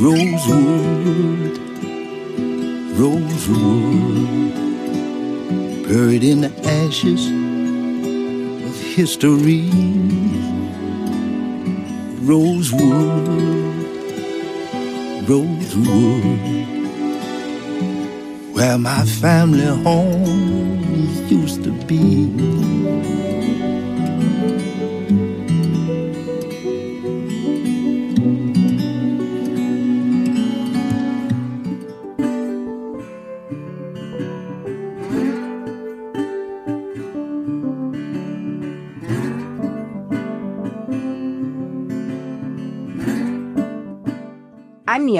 Rosewood, Rosewood, buried in the ashes of history. Rosewood, Rosewood, where my family home used to be.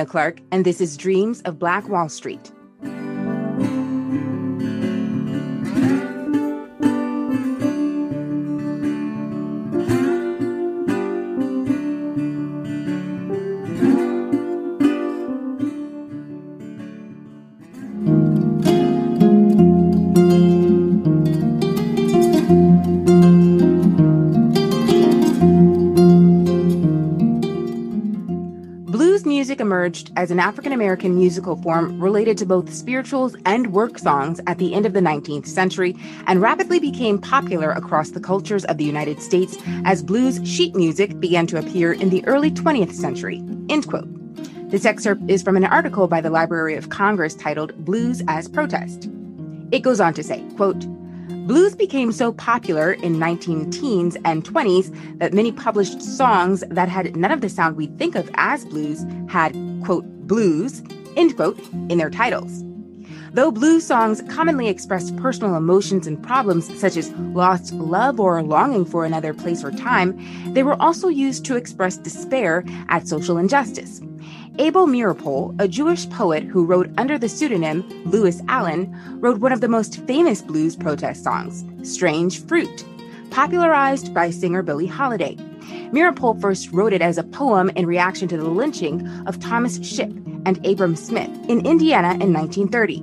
Clark, and this is Dreams of Black Wall Street. Emerged as an African American musical form related to both spirituals and work songs at the end of the 19th century and rapidly became popular across the cultures of the United States as blues sheet music began to appear in the early 20th century. End quote. This excerpt is from an article by the Library of Congress titled Blues as Protest. It goes on to say, quote, Blues became so popular in 19 teens and 20s that many published songs that had none of the sound we think of as blues had, quote, blues, end quote, in their titles. Though blues songs commonly expressed personal emotions and problems such as lost love or longing for another place or time, they were also used to express despair at social injustice. Abel Meeropol, a Jewish poet who wrote under the pseudonym Lewis Allan, wrote one of the most famous blues protest songs, Strange Fruit, popularized by singer Billie Holiday. Meeropol first wrote it as a poem in reaction to the lynching of Thomas Shipp and Abram Smith in Indiana in 1930.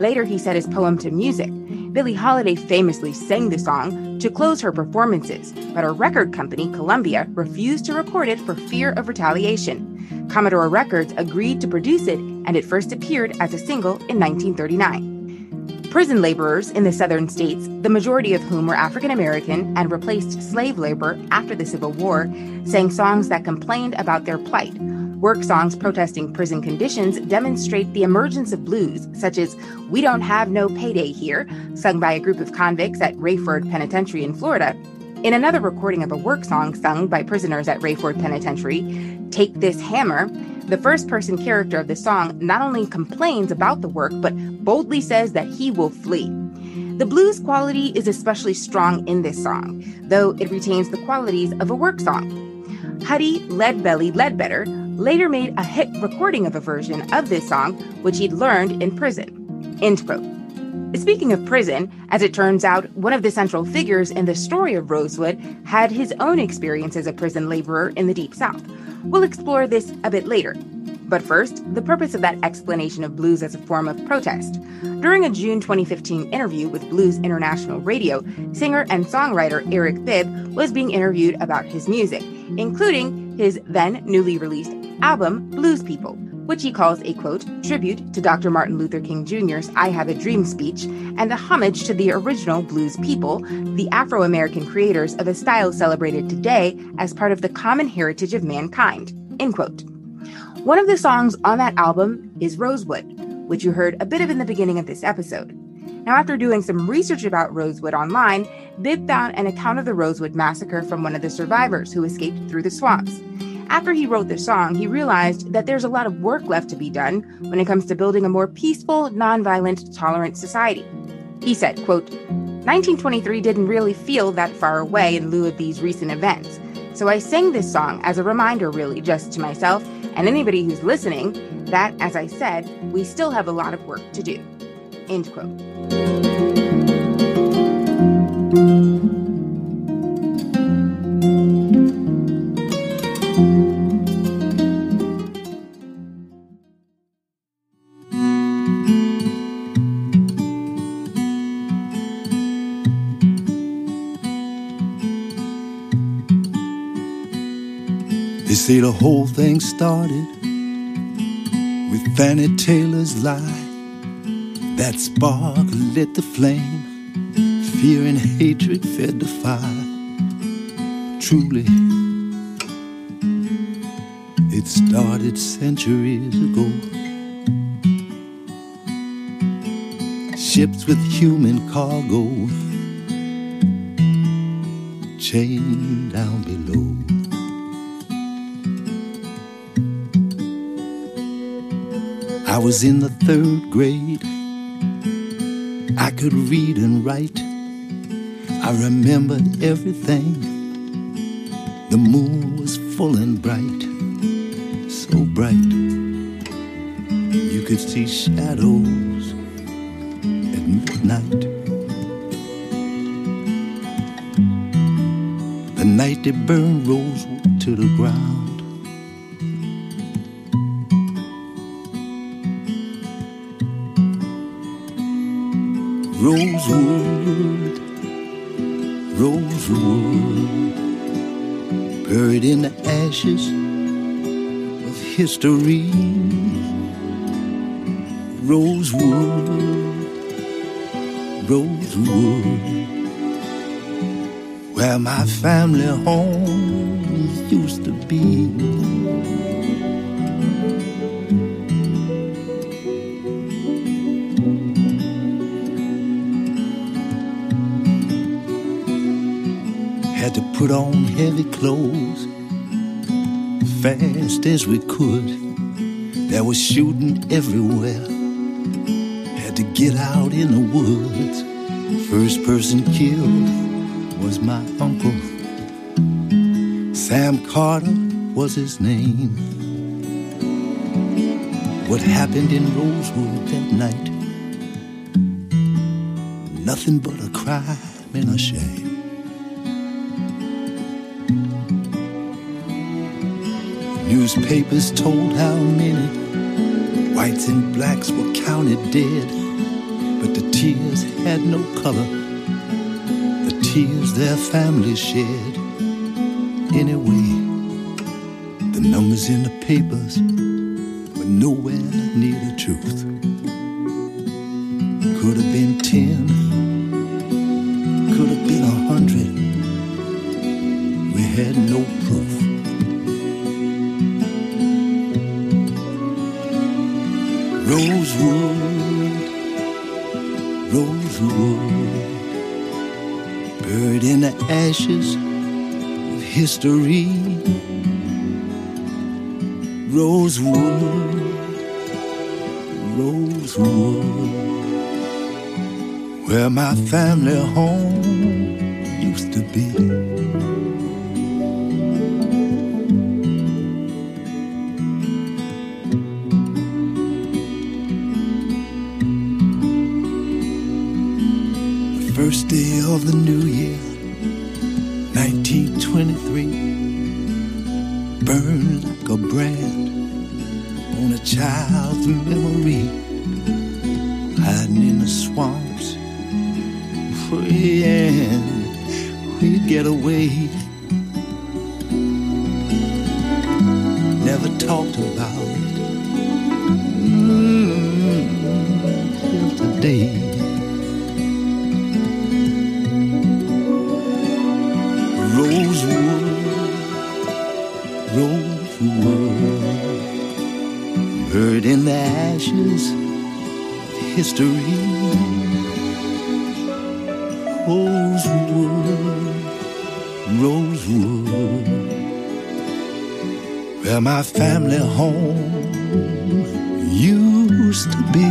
Later, he set his poem to music. Billie Holiday famously sang the song to close her performances, but her record company, Columbia, refused to record it for fear of retaliation. Commodore Records agreed to produce it, and it first appeared as a single in 1939. Prison laborers in the southern states, the majority of whom were African American and replaced slave labor after the Civil War, sang songs that complained about their plight. Work songs protesting prison conditions demonstrate the emergence of blues, such as We Don't Have No Payday Here, sung by a group of convicts at Raiford Penitentiary in Florida, in another recording of a work song sung by prisoners at Raiford Penitentiary, Take This Hammer, the first person character of the song not only complains about the work, but boldly says that he will flee. The blues quality is especially strong in this song, though it retains the qualities of a work song. Huddie Leadbelly Ledbetter later made a hit recording of a version of this song, which he'd learned in prison. End quote. Speaking of prison, as it turns out, one of the central figures in the story of Rosewood had his own experience as a prison laborer in the Deep South. We'll explore this a bit later. But first, the purpose of that explanation of blues as a form of protest. During a June 2015 interview with Blues International Radio, singer and songwriter Eric Bibb was being interviewed about his music, including his then newly released album, Blues People which he calls a quote, tribute to Dr. Martin Luther King Jr.'s I Have a Dream speech and a homage to the original blues people, the Afro American creators of a style celebrated today as part of the common heritage of mankind, end quote. One of the songs on that album is Rosewood, which you heard a bit of in the beginning of this episode. Now, after doing some research about Rosewood online, Bibb found an account of the Rosewood massacre from one of the survivors who escaped through the swamps. After he wrote the song, he realized that there's a lot of work left to be done when it comes to building a more peaceful, nonviolent, tolerant society. He said, quote, 1923 didn't really feel that far away in lieu of these recent events. So I sang this song as a reminder, really, just to myself and anybody who's listening, that, as I said, we still have a lot of work to do. End quote. Say the whole thing started with Fannie Taylor's lie. That spark lit the flame. Fear and hatred fed the fire. Truly, it started centuries ago. Ships with human cargo chained down below. I was in the third grade. I could read and write. I remember everything. The moon was full and bright, so bright. You could see shadows at midnight. The night they burned Rosewood to the ground. Rosewood, buried in the ashes of history. Rosewood, Rosewood, where my family home used to be. Put on heavy clothes fast as we could. There was shooting everywhere. Had to get out in the woods. First person killed was my uncle. Sam Carter was his name. What happened in Rosewood that night? Nothing but a crime and a shame. Newspapers told how many whites and blacks were counted dead, but the tears had no color. The tears their families shed. Anyway, the numbers in the papers were nowhere near the truth. Could have been ten, could have been a hundred. We had no proof. Rosewood, Rosewood, buried in the ashes of history. Rosewood, Rosewood, where my family home used to be. Praying we'd get away. Never talked about mm, till today. Rosewood, Rosewood, buried in the ashes of history. Where my family home used to be,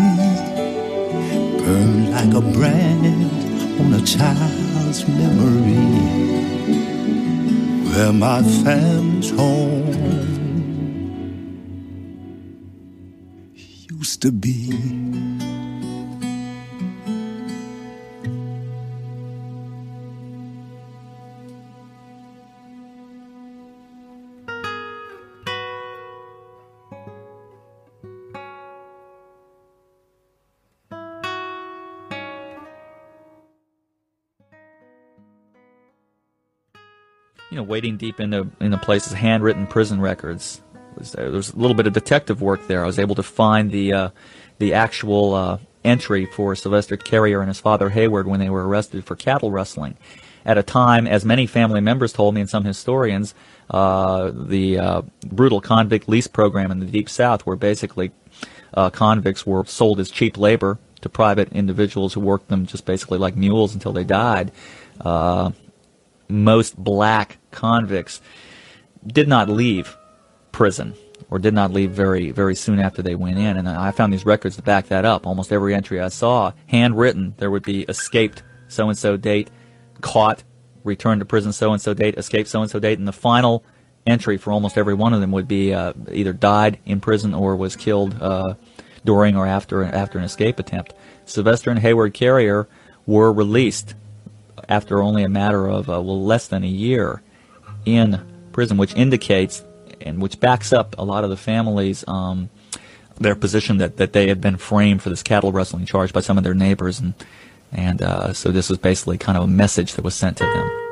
burned like a brand on a child's memory where my family's home used to be. You know, wading deep into into places, handwritten prison records, there was a little bit of detective work there. I was able to find the uh, the actual uh, entry for Sylvester Carrier and his father Haywood when they were arrested for cattle rustling. At a time, as many family members told me and some historians, uh, the uh, brutal convict lease program in the Deep South, where basically uh, convicts were sold as cheap labor to private individuals who worked them just basically like mules until they died. Most black convicts did not leave prison or did not leave very very soon after they went in. And I found these records to back that up. Almost every entry I saw, handwritten, there would be escaped so and so date, caught, returned to prison so and so date, escaped so and so date, and the final entry for almost every one of them would be uh, either died in prison or was killed uh, during or after after an escape attempt. Sylvester and Haywood Carrier were released after only a matter of uh, well less than a year in prison, which indicates and which backs up a lot of the families. Um, their position that, that they had been framed for this cattle rustling charge by some of their neighbors, and and uh, so this was basically kind of a message that was sent to them.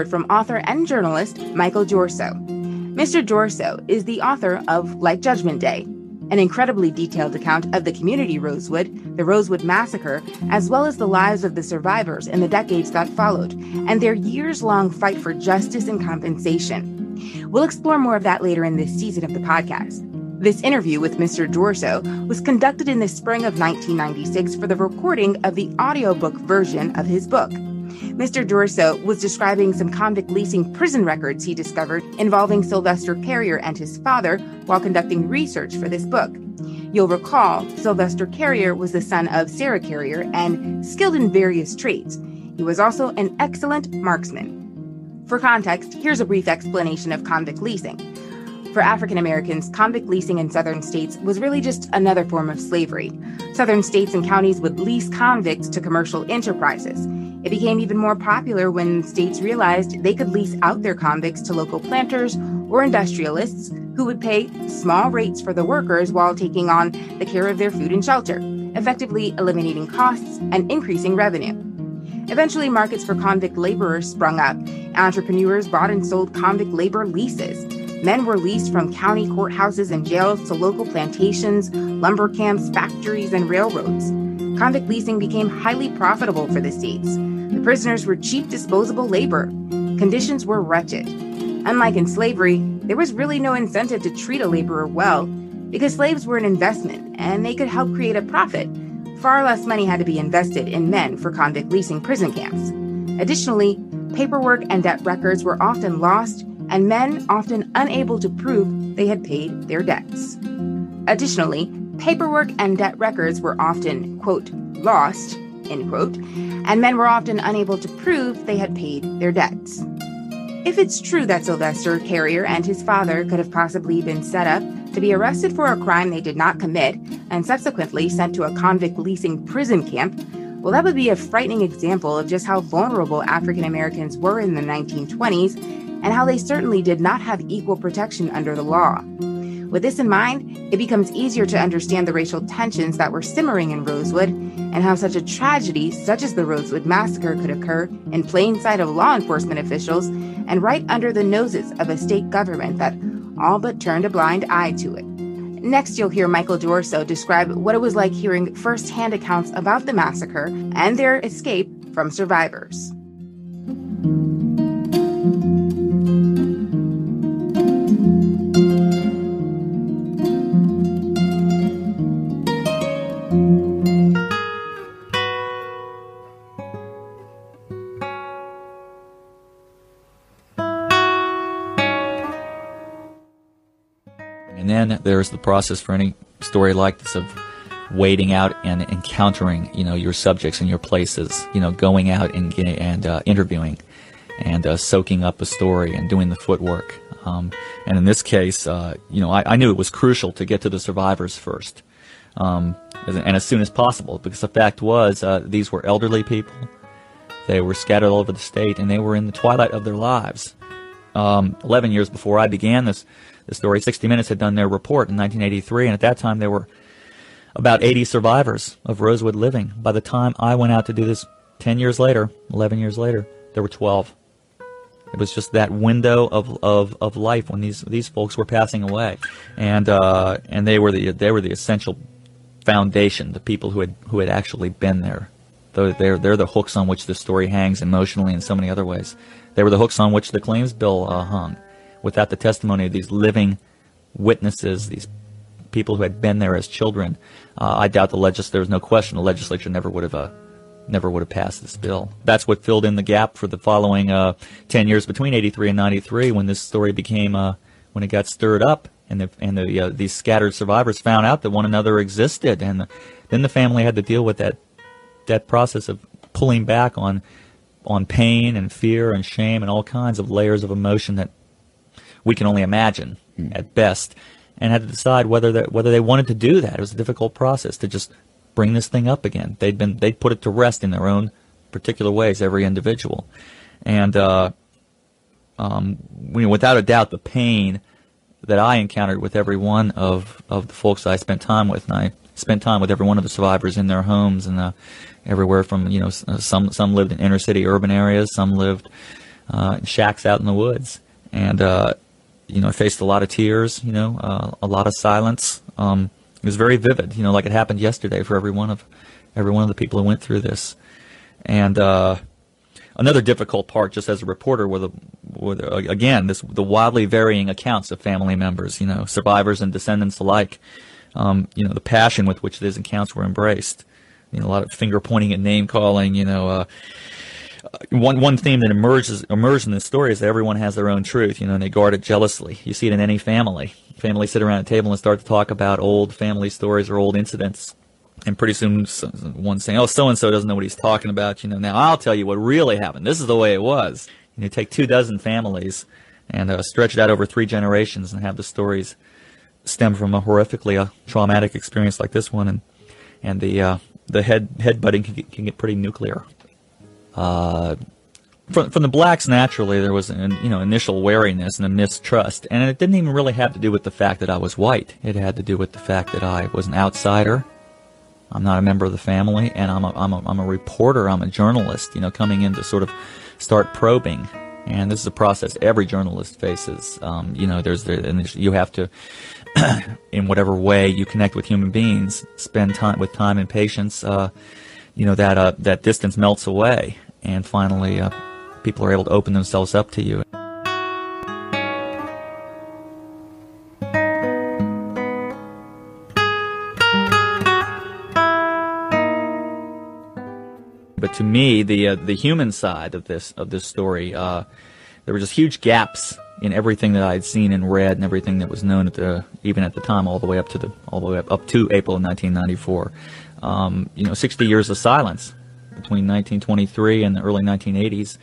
Heard from author and journalist Michael D'Orso. Mr. D'Orso is the author of Like Judgment Day, an incredibly detailed account of the community Rosewood, the Rosewood Massacre, as well as the lives of the survivors in the decades that followed, and their years long fight for justice and compensation. We'll explore more of that later in this season of the podcast. This interview with Mr. D'Orso was conducted in the spring of 1996 for the recording of the audiobook version of his book. Mr. D'Orso was describing some convict leasing prison records he discovered involving Sylvester Carrier and his father while conducting research for this book. You'll recall Sylvester Carrier was the son of Sarah Carrier and skilled in various trades. He was also an excellent marksman. For context, here's a brief explanation of convict leasing. For African Americans, convict leasing in southern states was really just another form of slavery. Southern states and counties would lease convicts to commercial enterprises. It became even more popular when states realized they could lease out their convicts to local planters or industrialists who would pay small rates for the workers while taking on the care of their food and shelter, effectively eliminating costs and increasing revenue. Eventually, markets for convict laborers sprung up. Entrepreneurs bought and sold convict labor leases. Men were leased from county courthouses and jails to local plantations, lumber camps, factories, and railroads. Convict leasing became highly profitable for the states. The prisoners were cheap disposable labor. Conditions were wretched. Unlike in slavery, there was really no incentive to treat a laborer well because slaves were an investment and they could help create a profit. Far less money had to be invested in men for convict leasing prison camps. Additionally, paperwork and debt records were often lost, and men often unable to prove they had paid their debts. Additionally, paperwork and debt records were often, quote, lost end quote, and men were often unable to prove they had paid their debts. If it's true that Sylvester Carrier and his father could have possibly been set up to be arrested for a crime they did not commit and subsequently sent to a convict leasing prison camp, well, that would be a frightening example of just how vulnerable African Americans were in the 1920s and how they certainly did not have equal protection under the law. With this in mind, it becomes easier to understand the racial tensions that were simmering in Rosewood and how such a tragedy, such as the Rosewood Massacre, could occur in plain sight of law enforcement officials and right under the noses of a state government that all but turned a blind eye to it. Next, you'll hear Michael D'Orso describe what it was like hearing firsthand accounts about the massacre and their escape from survivors. There's the process for any story like this of waiting out and encountering, you know, your subjects and your places, you know, going out and and uh, interviewing and uh, soaking up a story and doing the footwork. Um, and in this case, uh, you know, I, I, knew it was crucial to get to the survivors first, um, and as soon as possible, because the fact was uh, these were elderly people. They were scattered all over the state, and they were in the twilight of their lives. Um, 11 years before I began this, this story, 60 Minutes had done their report in 1983, and at that time there were about 80 survivors of Rosewood living. By the time I went out to do this 10 years later, 11 years later, there were 12. It was just that window of, of, of life when these these folks were passing away, and uh, and they were the they were the essential foundation, the people who had who had actually been there. They're, they're the hooks on which the story hangs emotionally in so many other ways. They were the hooks on which the claims bill uh, hung. Without the testimony of these living witnesses, these people who had been there as children, uh, I doubt the legis- there was no question the legislature never would have uh, never would have passed this bill. That's what filled in the gap for the following uh, 10 years between 83 and 93 when this story became, uh, when it got stirred up and the, and the, uh, these scattered survivors found out that one another existed. And the, then the family had to deal with that, that process of pulling back on, on pain and fear and shame and all kinds of layers of emotion that we can only imagine mm. at best and had to decide whether that, whether they wanted to do that. It was a difficult process to just bring this thing up again. They'd been they'd put it to rest in their own particular ways, every individual, and uh, um, you know, without a doubt, the pain that I encountered with every one of of the folks I spent time with, and I spent time with every one of the survivors in their homes and uh, everywhere from you know uh, some some lived in inner city urban areas, some lived uh, in shacks out in the woods, and uh, you know I faced a lot of tears, you know, uh, a lot of silence. Um, it was very vivid, you know, like it happened yesterday for every one of every one of the people who went through this. And uh, another difficult part, just as a reporter, were the, were the, again this the wildly varying accounts of family members, you know, survivors and descendants alike. Um, you know, the passion with which these accounts were embraced. You know, a lot of finger pointing and name calling. You know. Uh, one one theme that emerges emerges in this story is that everyone has their own truth, you know, and they guard it jealously. You see it in any family. Families sit around a table and start to talk about old family stories or old incidents, and pretty soon one's saying, "Oh, so and so doesn't know what he's talking about." You know, now I'll tell you what really happened. This is the way it was. You take two dozen families and uh, stretch it out over three generations and have the stories stem from a horrifically uh, traumatic experience like this one, and and the uh, the head headbutting can get, can get pretty nuclear. Uh, from, from the blacks, naturally, there was an you know initial wariness and a mistrust, and it didn't even really have to do with the fact that I was white. It had to do with the fact that I was an outsider. I'm not a member of the family, and I'm a, I'm a, I'm a reporter. I'm a journalist. You know, coming in to sort of start probing, and this is a process every journalist faces. Um, you know, there's there, and you have to, in whatever way you connect with human beings, spend time with time and patience. Uh, you know that uh, that distance melts away, and finally, uh, people are able to open themselves up to you. But to me, the uh, the human side of this of this story, uh, there were just huge gaps in everything that I had seen and read, and everything that was known at the even at the time, all the way up to the all the way up, up to April of 1994. Um, you know, 60 years of silence between 1923 and the early 1980s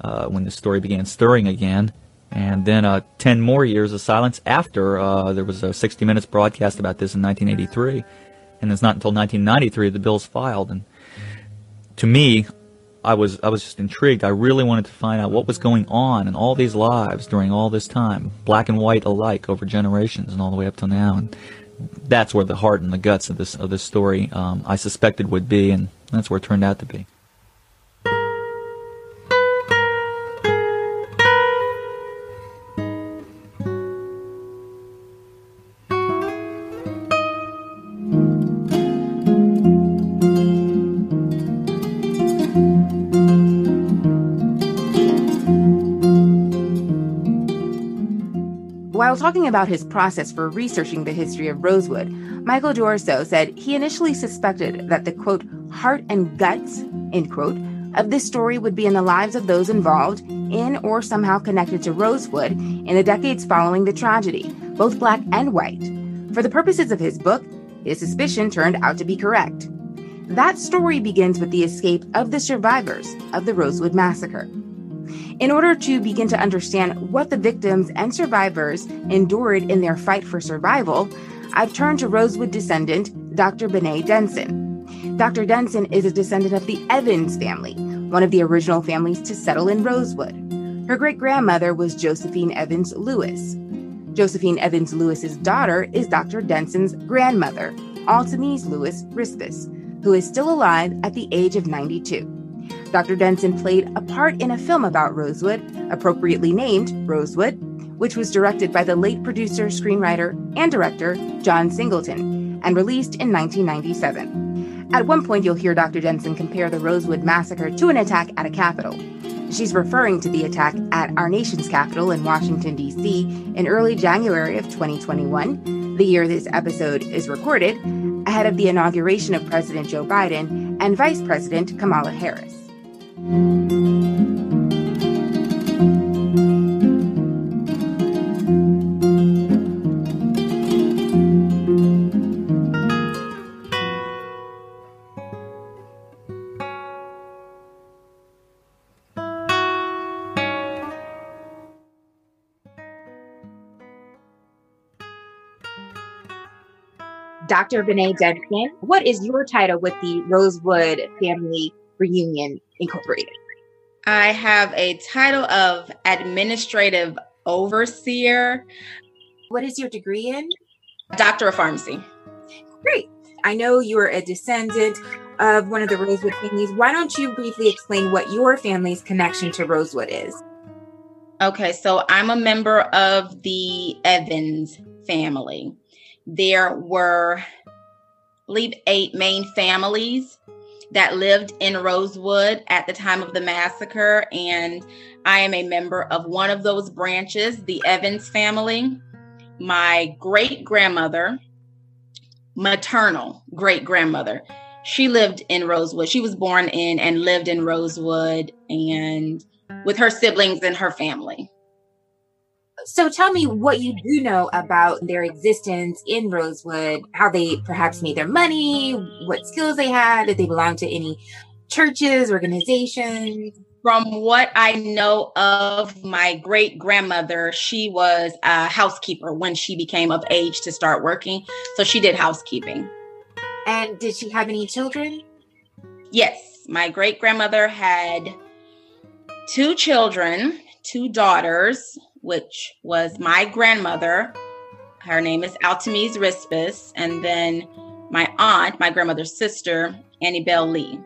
uh, when the story began stirring again. And then uh, 10 more years of silence after uh, there was a 60 Minutes broadcast about this in 1983. And it's not until 1993 the bill's filed. And to me, I was I was just intrigued. I really wanted to find out what was going on in all these lives during all this time, black and white alike, over generations and all the way up till now. And that's where the heart and the guts of this of this story um, I suspected would be, and that's where it turned out to be. Talking about his process for researching the history of Rosewood, Michael D'Orso said he initially suspected that the quote, heart and guts, end quote, of this story would be in the lives of those involved in or somehow connected to Rosewood in the decades following the tragedy, both black and white. For the purposes of his book, his suspicion turned out to be correct. That story begins with the escape of the survivors of the Rosewood Massacre. In order to begin to understand what the victims and survivors endured in their fight for survival, I've turned to Rosewood descendant Dr. Benet Denson. Dr. Denson is a descendant of the Evans family, one of the original families to settle in Rosewood. Her great grandmother was Josephine Evans Lewis. Josephine Evans Lewis's daughter is Dr. Denson's grandmother, Altamise Lewis Rispus, who is still alive at the age of 92. Dr. Denson played a part in a film about Rosewood, appropriately named Rosewood, which was directed by the late producer, screenwriter, and director John Singleton and released in 1997. At one point, you'll hear Dr. Denson compare the Rosewood Massacre to an attack at a capital. She's referring to the attack at our nation's capital in Washington, D.C., in early January of 2021, the year this episode is recorded, ahead of the inauguration of President Joe Biden and Vice President Kamala Harris. Dr. Benet Denson, what is your title with the Rosewood Family Reunion Incorporated? I have a title of administrative overseer. What is your degree in? Doctor of pharmacy. Great. I know you are a descendant of one of the Rosewood families. Why don't you briefly explain what your family's connection to Rosewood is? Okay, so I'm a member of the Evans family there were, I believe, eight main families that lived in Rosewood at the time of the massacre. And I am a member of one of those branches, the Evans family. My great grandmother, maternal great grandmother, she lived in Rosewood. She was born in and lived in Rosewood and with her siblings and her family. So tell me what you do know about their existence in Rosewood, how they perhaps made their money, what skills they had, if they belonged to any churches, organizations. From what I know of my great grandmother, she was a housekeeper when she became of age to start working. So she did housekeeping. And did she have any children? Yes. My great grandmother had two children, two daughters which was my grandmother. Her name is Altamise Rispus, and then my aunt, my grandmother's sister, Annie Bell Lee.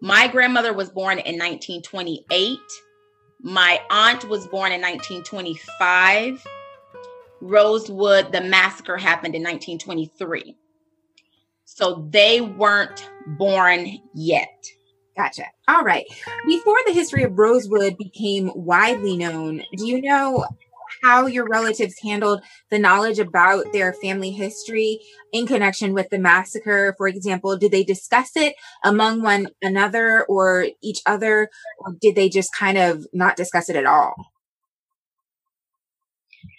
My grandmother was born in 1928. My aunt was born in 1925. Rosewood, the massacre happened in 1923. So they weren't born yet. Gotcha. All right. Before the history of Rosewood became widely known, do you know how your relatives handled the knowledge about their family history in connection with the massacre? For example, did they discuss it among one another or each other, or did they just kind of not discuss it at all?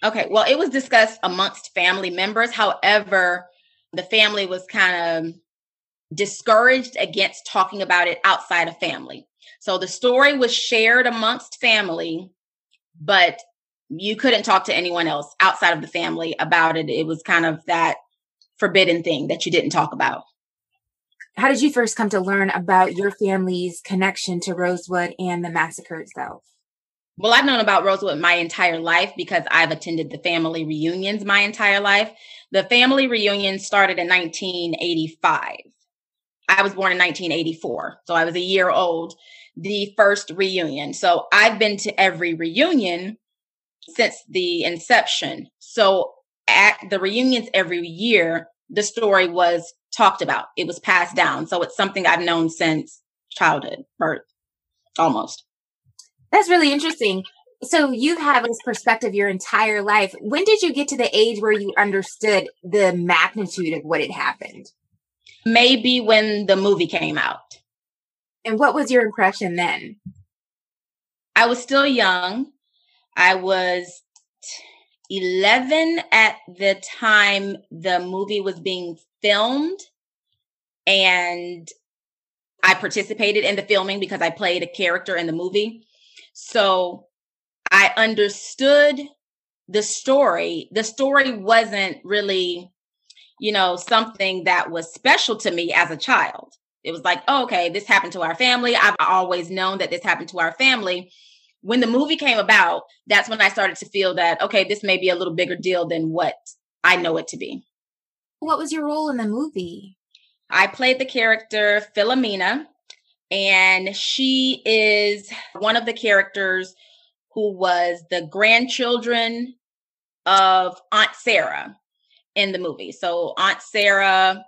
Okay, well, it was discussed amongst family members. However, the family was kind of discouraged against talking about it outside of family. So the story was shared amongst family, but you couldn't talk to anyone else outside of the family about it. It was kind of that forbidden thing that you didn't talk about. How did you first come to learn about your family's connection to Rosewood and the massacre itself? Well, I've known about Rosewood my entire life because I've attended the family reunions my entire life. The family reunion started in 1985. I was born in 1984, so I was a year old, the first reunion. So I've been to every reunion since the inception. So at the reunions every year, the story was talked about. It was passed down. So it's something I've known since childhood, birth, almost. That's really interesting. So you've had this perspective your entire life. When did you get to the age where you understood the magnitude of what had happened? Maybe when the movie came out. And what was your impression then? I was still young. I was 11 at the time the movie was being filmed. And I participated in the filming because I played a character in the movie. So I understood the story. The story wasn't really you know, something that was special to me as a child. It was like, oh, okay, this happened to our family. I've always known that this happened to our family. When the movie came about, that's when I started to feel that, okay, this may be a little bigger deal than what I know it to be. What was your role in the movie? I played the character Philomena, and she is one of the characters who was the grandchildren of Aunt Sarah in the movie. So Aunt Sarah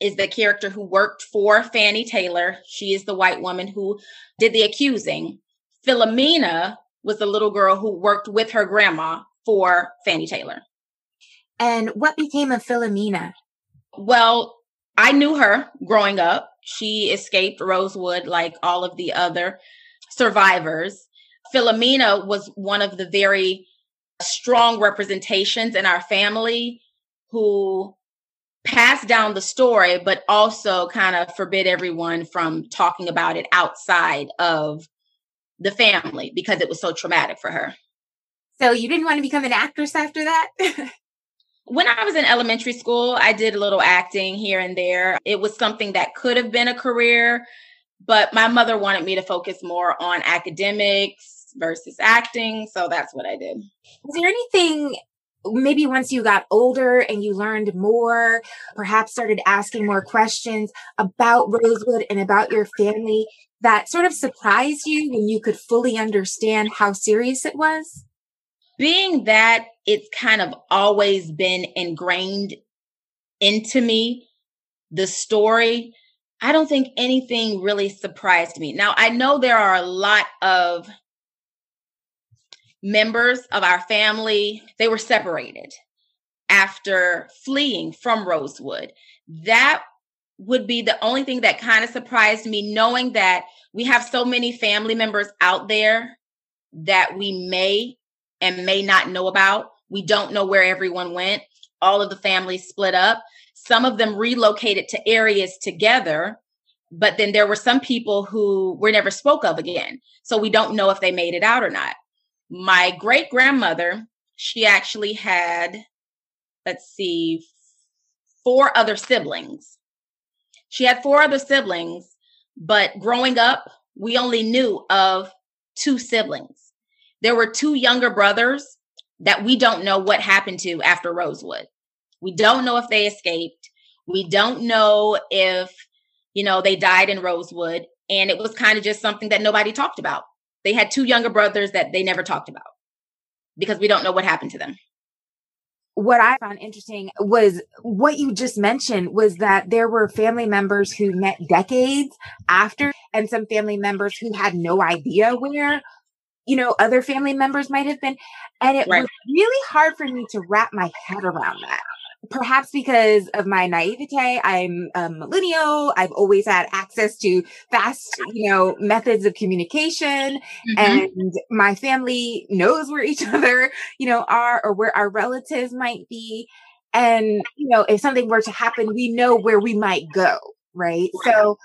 is the character who worked for Fannie Taylor. She is the white woman who did the accusing. Philomena was the little girl who worked with her grandma for Fannie Taylor. And what became of Philomena? Well, I knew her growing up. She escaped Rosewood like all of the other survivors. Philomena was one of the very strong representations in our family who passed down the story, but also kind of forbid everyone from talking about it outside of the family because it was so traumatic for her. So you didn't want to become an actress after that? when I was in elementary school, I did a little acting here and there. It was something that could have been a career, but my mother wanted me to focus more on academics versus acting. So that's what I did. Was there anything maybe once you got older and you learned more, perhaps started asking more questions about Rosewood and about your family that sort of surprised you when you could fully understand how serious it was? Being that it's kind of always been ingrained into me, the story, I don't think anything really surprised me. Now, I know there are a lot of members of our family, they were separated after fleeing from Rosewood. That would be the only thing that kind of surprised me, knowing that we have so many family members out there that we may and may not know about. We don't know where everyone went. All of the families split up. Some of them relocated to areas together, but then there were some people who were never spoke of again. So we don't know if they made it out or not my great grandmother, she actually had, let's see, four other siblings. She had four other siblings, but growing up, we only knew of two siblings. There were two younger brothers that we don't know what happened to after Rosewood. We don't know if they escaped. We don't know if, you know, they died in Rosewood. And it was kind of just something that nobody talked about. They had two younger brothers that they never talked about because we don't know what happened to them. What I found interesting was what you just mentioned was that there were family members who met decades after and some family members who had no idea where you know other family members might have been and it right. was really hard for me to wrap my head around that perhaps because of my naivete, I'm a millennial. I've always had access to fast, you know, methods of communication mm-hmm. and my family knows where each other, you know, are or where our relatives might be. And, you know, if something were to happen, we know where we might go. Right. So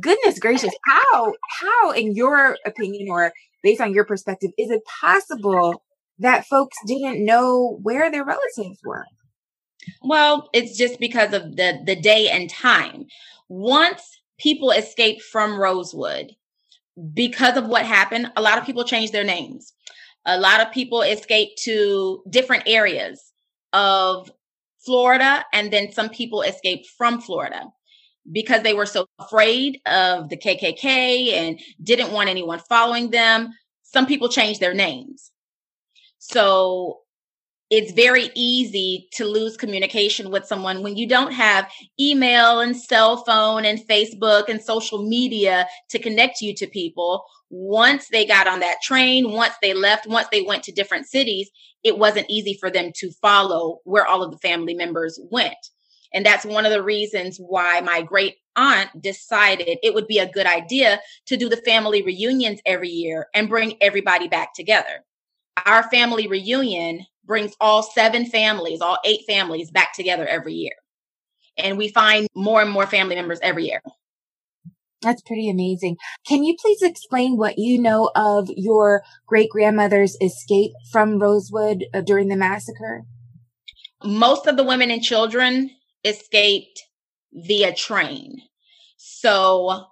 goodness gracious, how, how in your opinion or based on your perspective, is it possible that folks didn't know where their relatives were? Well, it's just because of the the day and time. Once people escaped from Rosewood because of what happened, a lot of people changed their names. A lot of people escaped to different areas of Florida and then some people escaped from Florida because they were so afraid of the KKK and didn't want anyone following them. Some people changed their names. So it's very easy to lose communication with someone when you don't have email and cell phone and Facebook and social media to connect you to people. Once they got on that train, once they left, once they went to different cities, it wasn't easy for them to follow where all of the family members went. And that's one of the reasons why my great aunt decided it would be a good idea to do the family reunions every year and bring everybody back together. Our family reunion brings all seven families, all eight families back together every year. And we find more and more family members every year. That's pretty amazing. Can you please explain what you know of your great grandmother's escape from Rosewood uh, during the massacre? Most of the women and children escaped via train. So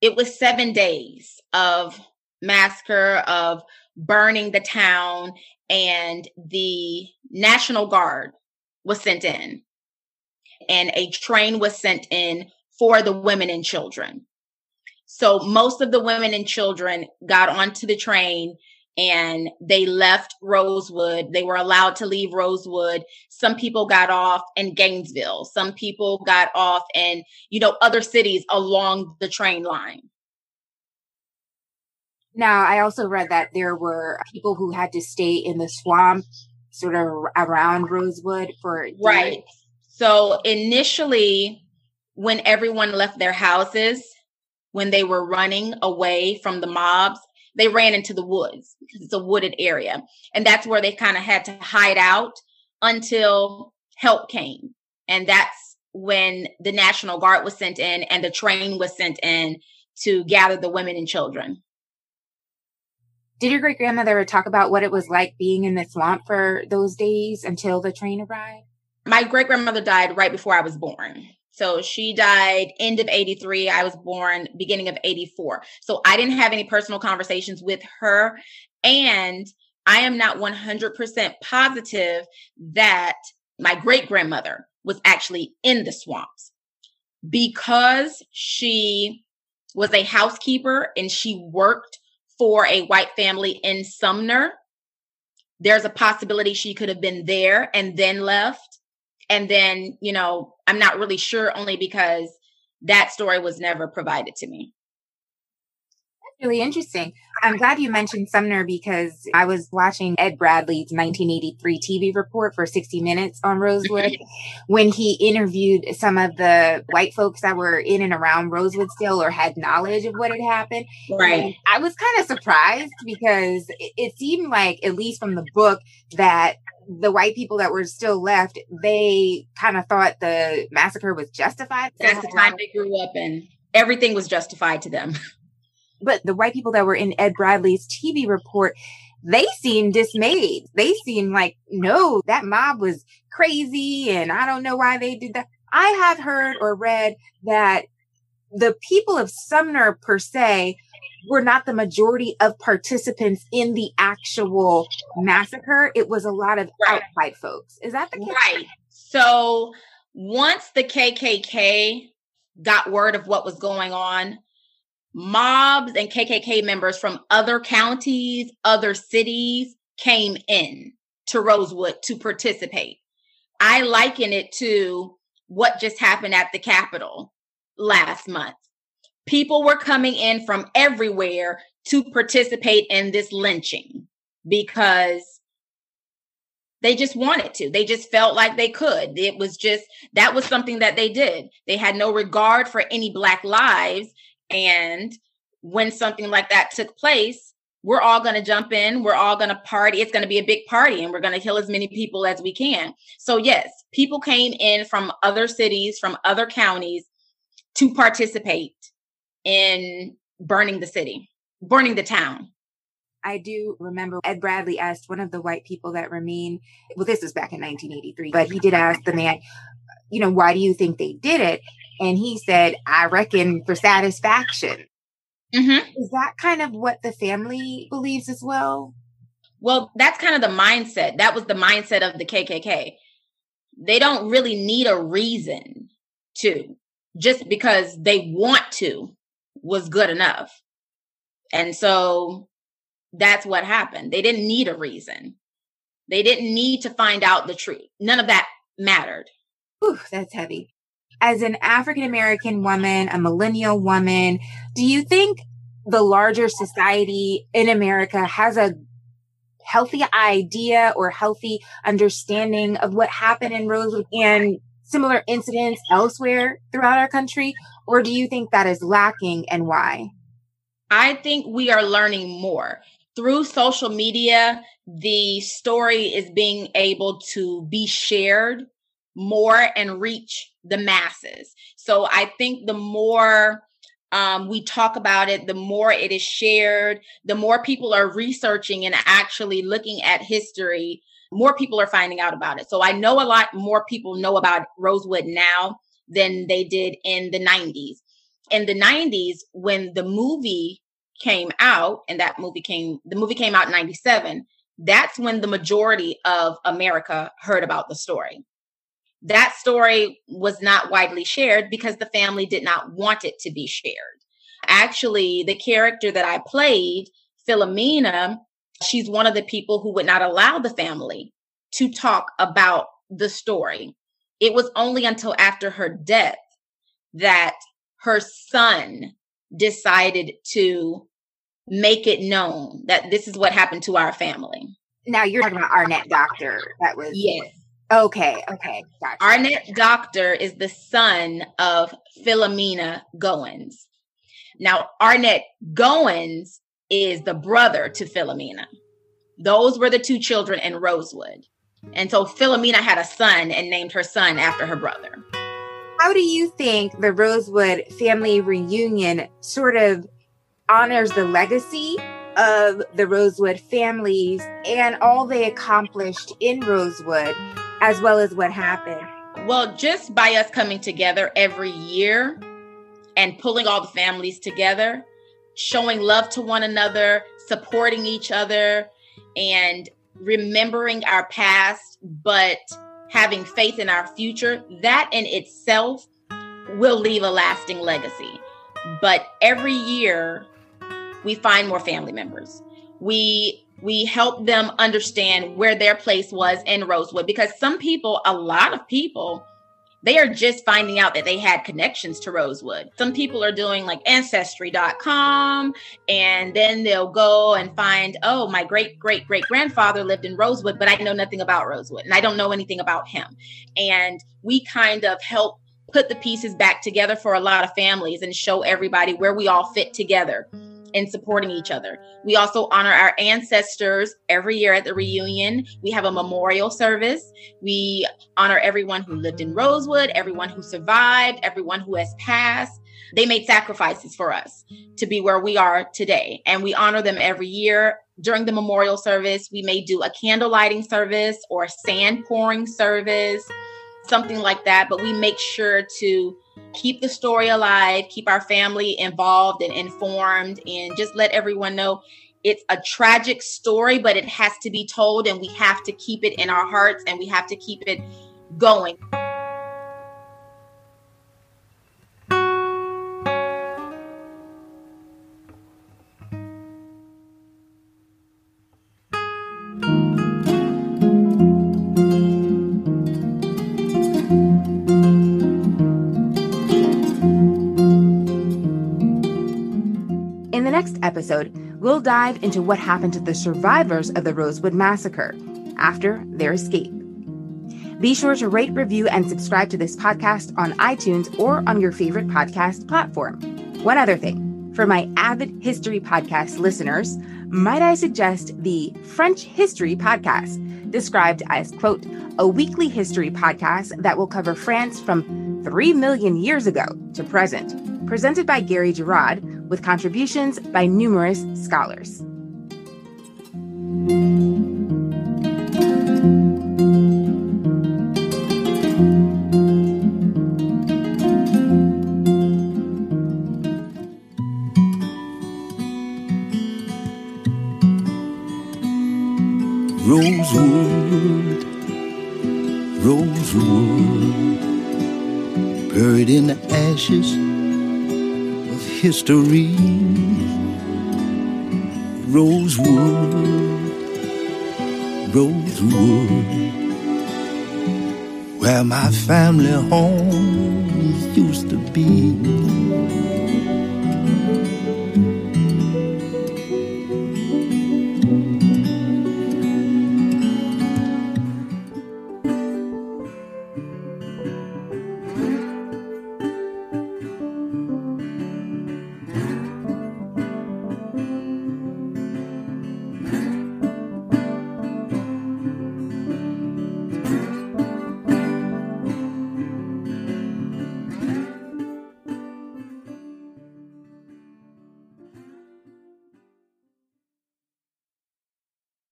it was seven days of massacre, of burning the town, and the National Guard was sent in. And a train was sent in for the women and children. So most of the women and children got onto the train and they left Rosewood. They were allowed to leave Rosewood. Some people got off in Gainesville. Some people got off in, you know, other cities along the train line. Now, I also read that there were people who had to stay in the swamp sort of around Rosewood for Right. So initially when everyone left their houses, when they were running away from the mobs, they ran into the woods because it's a wooded area. And that's where they kind of had to hide out until help came. And that's when the National Guard was sent in and the train was sent in to gather the women and children. Did your great grandmother talk about what it was like being in the swamp for those days until the train arrived? My great grandmother died right before I was born. So she died end of 83. I was born beginning of 84. So I didn't have any personal conversations with her. And I am not 100% positive that my great grandmother was actually in the swamps because she was a housekeeper and she worked for a white family in Sumner. There's a possibility she could have been there and then left and then you know i'm not really sure only because that story was never provided to me really interesting i'm glad you mentioned sumner because i was watching ed bradley's 1983 tv report for 60 minutes on rosewood when he interviewed some of the white folks that were in and around rosewood still or had knowledge of what had happened right and i was kind of surprised because it, it seemed like at least from the book that the white people that were still left, they kind of thought the massacre was justified. That's the time they grew up in. Everything was justified to them. But the white people that were in Ed Bradley's TV report, they seemed dismayed. They seemed like, no, that mob was crazy and I don't know why they did that. I have heard or read that the people of Sumner per se were not the majority of participants in the actual massacre. It was a lot of right. outside folks. Is that the case? Right. So once the KKK got word of what was going on, mobs and KKK members from other counties, other cities came in to Rosewood to participate. I liken it to what just happened at the Capitol last month people were coming in from everywhere to participate in this lynching because they just wanted to. They just felt like they could. It was just that was something that they did. They had no regard for any black lives and when something like that took place, we're all going to jump in, we're all going to party. It's going to be a big party and we're going to kill as many people as we can. So yes, people came in from other cities, from other counties to participate in burning the city, burning the town. I do remember Ed Bradley asked one of the white people that remain, well, this was back in 1983, but he did ask the man, you know, why do you think they did it? And he said, I reckon for satisfaction. Mm-hmm. Is that kind of what the family believes as well? Well, that's kind of the mindset. That was the mindset of the KKK. They don't really need a reason to, just because they want to was good enough. And so that's what happened. They didn't need a reason. They didn't need to find out the truth. None of that mattered. Ooh, that's heavy. As an African American woman, a millennial woman, do you think the larger society in America has a healthy idea or healthy understanding of what happened in Rosewood and similar incidents elsewhere throughout our country? Or do you think that is lacking and why? I think we are learning more. Through social media, the story is being able to be shared more and reach the masses. So I think the more um, we talk about it, the more it is shared, the more people are researching and actually looking at history, more people are finding out about it. So I know a lot more people know about Rosewood now than they did in the 90s. in the 90s when the movie came out and that movie came the movie came out in 97 that's when the majority of america heard about the story that story was not widely shared because the family did not want it to be shared actually the character that i played philomena she's one of the people who would not allow the family to talk about the story it was only until after her death that her son decided to make it known that this is what happened to our family. Now you're talking about Arnett Doctor. That was yes. Okay, okay. Gotcha. Arnett Doctor is the son of Philomena Goins. Now, Arnett Goins is the brother to Philomena. Those were the two children in Rosewood. And so Philomena had a son and named her son after her brother. How do you think the Rosewood family reunion sort of honors the legacy of the Rosewood families and all they accomplished in Rosewood, as well as what happened? Well, just by us coming together every year and pulling all the families together, showing love to one another, supporting each other, and remembering our past, but having faith in our future, that in itself will leave a lasting legacy. But every year, we find more family members. We we help them understand where their place was in Rosewood because some people, a lot of people, they are just finding out that they had connections to Rosewood. Some people are doing like ancestry.com and then they'll go and find, oh, my great great great grandfather lived in Rosewood, but I know nothing about Rosewood and I don't know anything about him. And we kind of help put the pieces back together for a lot of families and show everybody where we all fit together in supporting each other. We also honor our ancestors every year at the reunion. We have a memorial service. We honor everyone who lived in Rosewood, everyone who survived, everyone who has passed. They made sacrifices for us to be where we are today, and we honor them every year. During the memorial service, we may do a candle lighting service or a sand pouring service, something like that, but we make sure to keep the story alive, keep our family involved and informed, and just let everyone know it's a tragic story, but it has to be told, and we have to keep it in our hearts and we have to keep it going. Episode, we'll dive into what happened to the survivors of the Rosewood Massacre after their escape. Be sure to rate, review, and subscribe to this podcast on iTunes or on your favorite podcast platform. One other thing for my avid history podcast listeners, might I suggest the French History Podcast, described as, quote, a weekly history podcast that will cover France from 3 million years ago to present, presented by Gary Girard with contributions by numerous scholars. History. Rosewood, Rosewood, where my family home